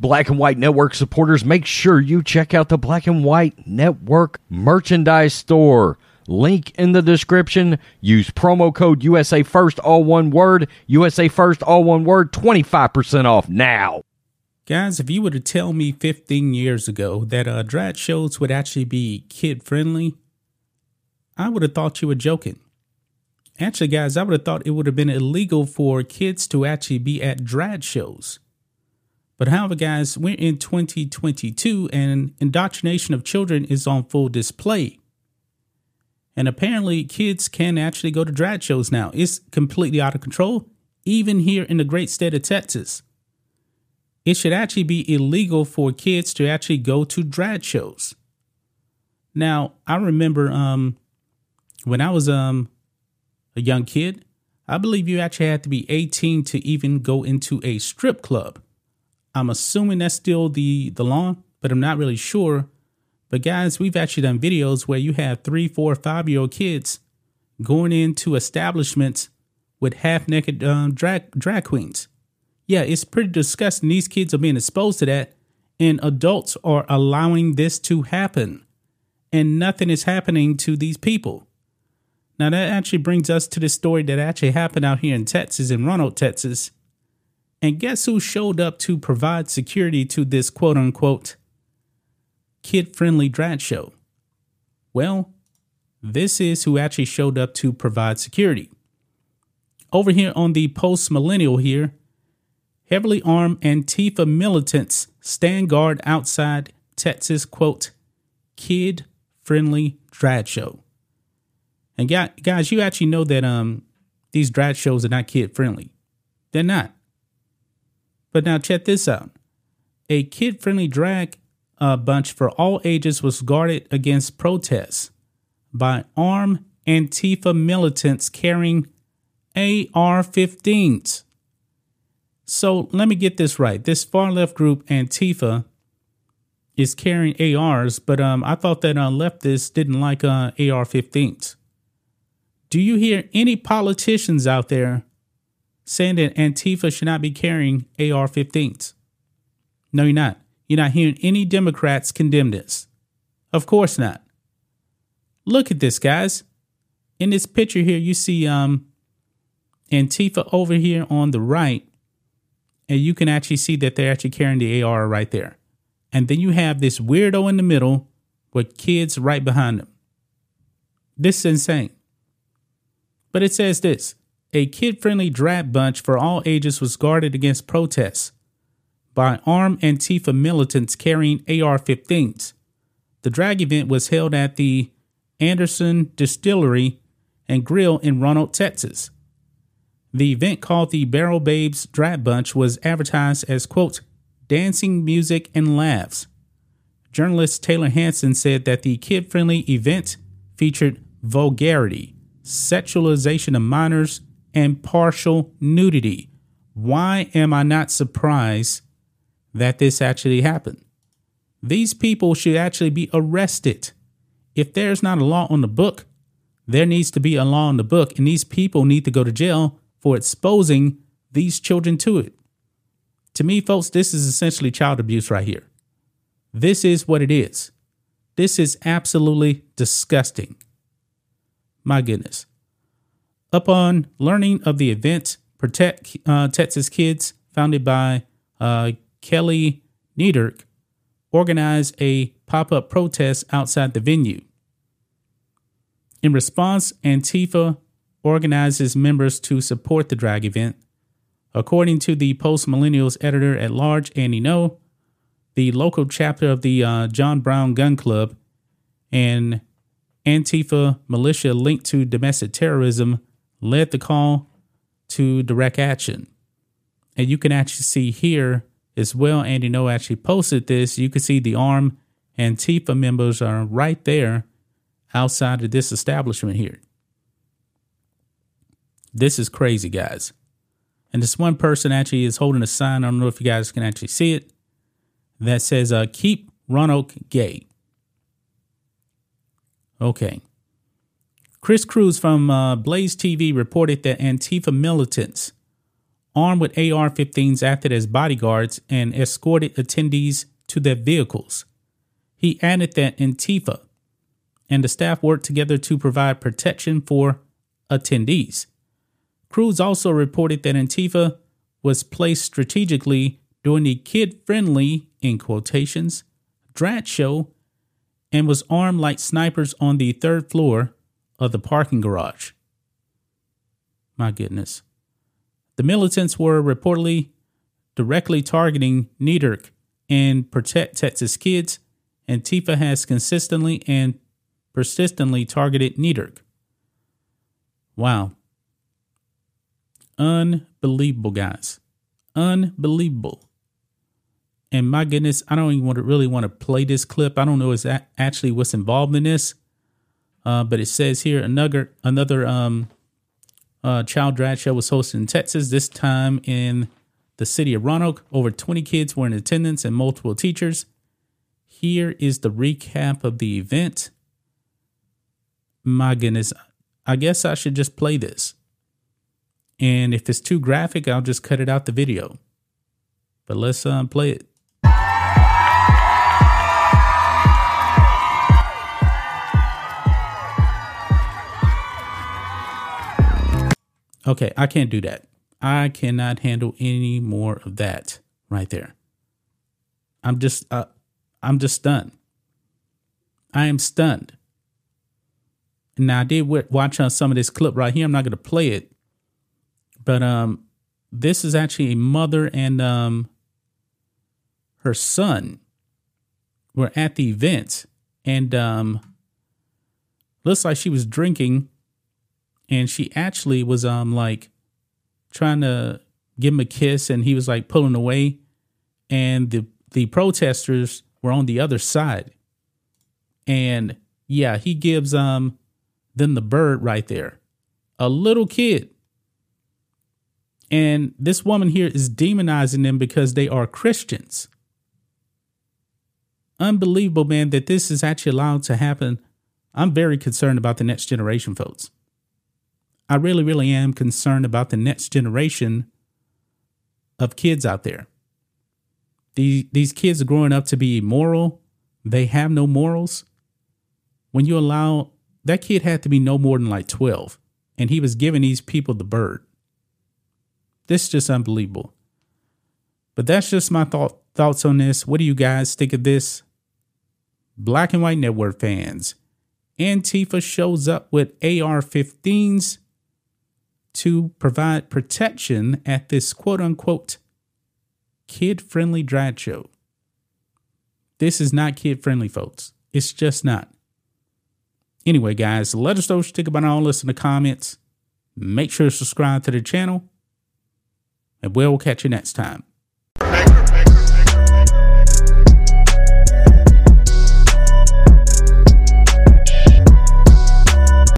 Black and White Network supporters, make sure you check out the Black and White Network merchandise store. Link in the description. Use promo code USA First, all one word. USA First, all one word. 25% off now. Guys, if you were to tell me 15 years ago that uh, drag shows would actually be kid friendly, I would have thought you were joking. Actually, guys, I would have thought it would have been illegal for kids to actually be at drag shows. But however, guys, we're in 2022 and indoctrination of children is on full display. And apparently, kids can actually go to drag shows now. It's completely out of control, even here in the great state of Texas. It should actually be illegal for kids to actually go to drag shows. Now, I remember um, when I was um, a young kid, I believe you actually had to be 18 to even go into a strip club. I'm assuming that's still the the law, but I'm not really sure. But guys, we've actually done videos where you have three, four, five year old kids going into establishments with half naked um, drag drag queens. Yeah, it's pretty disgusting. These kids are being exposed to that, and adults are allowing this to happen, and nothing is happening to these people. Now that actually brings us to the story that actually happened out here in Texas, in Roanoke, Texas and guess who showed up to provide security to this quote unquote kid friendly drag show? Well, this is who actually showed up to provide security. Over here on the post millennial here, heavily armed Antifa militants stand guard outside Texas quote kid friendly drag show. And guys, you actually know that um these drag shows are not kid friendly. They're not. But now check this out. A kid friendly drag uh, bunch for all ages was guarded against protests by armed Antifa militants carrying AR 15s. So let me get this right. This far left group, Antifa, is carrying ARs, but um, I thought that uh, leftists didn't like uh, AR 15s. Do you hear any politicians out there saying that Antifa should not be carrying AR 15s. No, you're not. You're not hearing any Democrats condemn this. Of course not. Look at this, guys. In this picture here, you see um, Antifa over here on the right, and you can actually see that they're actually carrying the AR right there. And then you have this weirdo in the middle with kids right behind them. This is insane. But it says this a kid friendly drag bunch for all ages was guarded against protests by armed Antifa militants carrying AR 15s. The drag event was held at the Anderson Distillery and Grill in Roanoke, Texas. The event called the Barrel Babes Drag Brunch was advertised as, quote, dancing, music, and laughs. Journalist Taylor Hanson said that the kid friendly event featured vulgarity, sexualization of minors, and partial nudity. Why am I not surprised that this actually happened? These people should actually be arrested. If there's not a law on the book, there needs to be a law on the book, and these people need to go to jail for exposing these children to it. To me, folks, this is essentially child abuse right here. This is what it is. This is absolutely disgusting. My goodness. Upon learning of the event, Protect uh, Texas Kids, founded by uh, Kelly Neidert, organized a pop up protest outside the venue. In response, Antifa organizes members to support the drag event. According to the Post Millennials editor at large, Andy Ngo, the local chapter of the uh, John Brown Gun Club and Antifa militia linked to domestic terrorism led the call to direct action. And you can actually see here as well, Andy Ngo actually posted this. You can see the armed Antifa members are right there outside of this establishment here. This is crazy, guys. And this one person actually is holding a sign. I don't know if you guys can actually see it that says, uh, Keep Roanoke Gay. Okay. Chris Cruz from uh, Blaze TV reported that Antifa militants armed with AR 15s, acted as bodyguards and escorted attendees to their vehicles. He added that Antifa and the staff worked together to provide protection for attendees. Cruz also reported that Antifa was placed strategically during the kid friendly, in quotations, Drat show and was armed like snipers on the third floor of the parking garage. My goodness. The militants were reportedly directly targeting Neidert and Protect Texas Kids, Antifa has consistently and persistently targeted Neidert. Wow. Unbelievable, guys. Unbelievable. And my goodness, I don't even want to really want to play this clip. I don't know is that actually what's involved in this. Uh, but it says here another another um, uh, child drag show was hosted in Texas. This time in the city of Roanoke. Over 20 kids were in attendance and multiple teachers. Here is the recap of the event. My goodness, I guess I should just play this. And if it's too graphic, I'll just cut it out the video. But let's um, play it. Okay, I can't do that. I cannot handle any more of that right there. I'm just uh, I'm just stunned. I am stunned. Now I did watch on some of this clip right here. I'm not going to play it, but um, this is actually a mother and um, her son were at the event, and um, looks like she was drinking and she actually was um like trying to give him a kiss and he was like pulling away. And the the protesters were on the other side. And yeah he gives um them the bird right there. A little kid. And this woman here is demonizing them because they are christians. Unbelievable man that this is actually allowed to happen. I'm very concerned about the next generation folks I really, really am concerned about the next generation of kids out there. These, these kids are growing up to be immoral. They have no morals. When you allow that kid had to be no more than like 12, and he was giving these people the bird. This is just unbelievable. But that's just my thought thoughts on this. What do you guys think of this? Black and White Network fans. Antifa shows up with AR 15s to provide protection at this quote unquote kid friendly drag show. This is not kid friendly, folks. It's just not. Anyway, guys, let us know what you think about all this in the comments. Make sure to subscribe to the channel, and we'll catch you next time.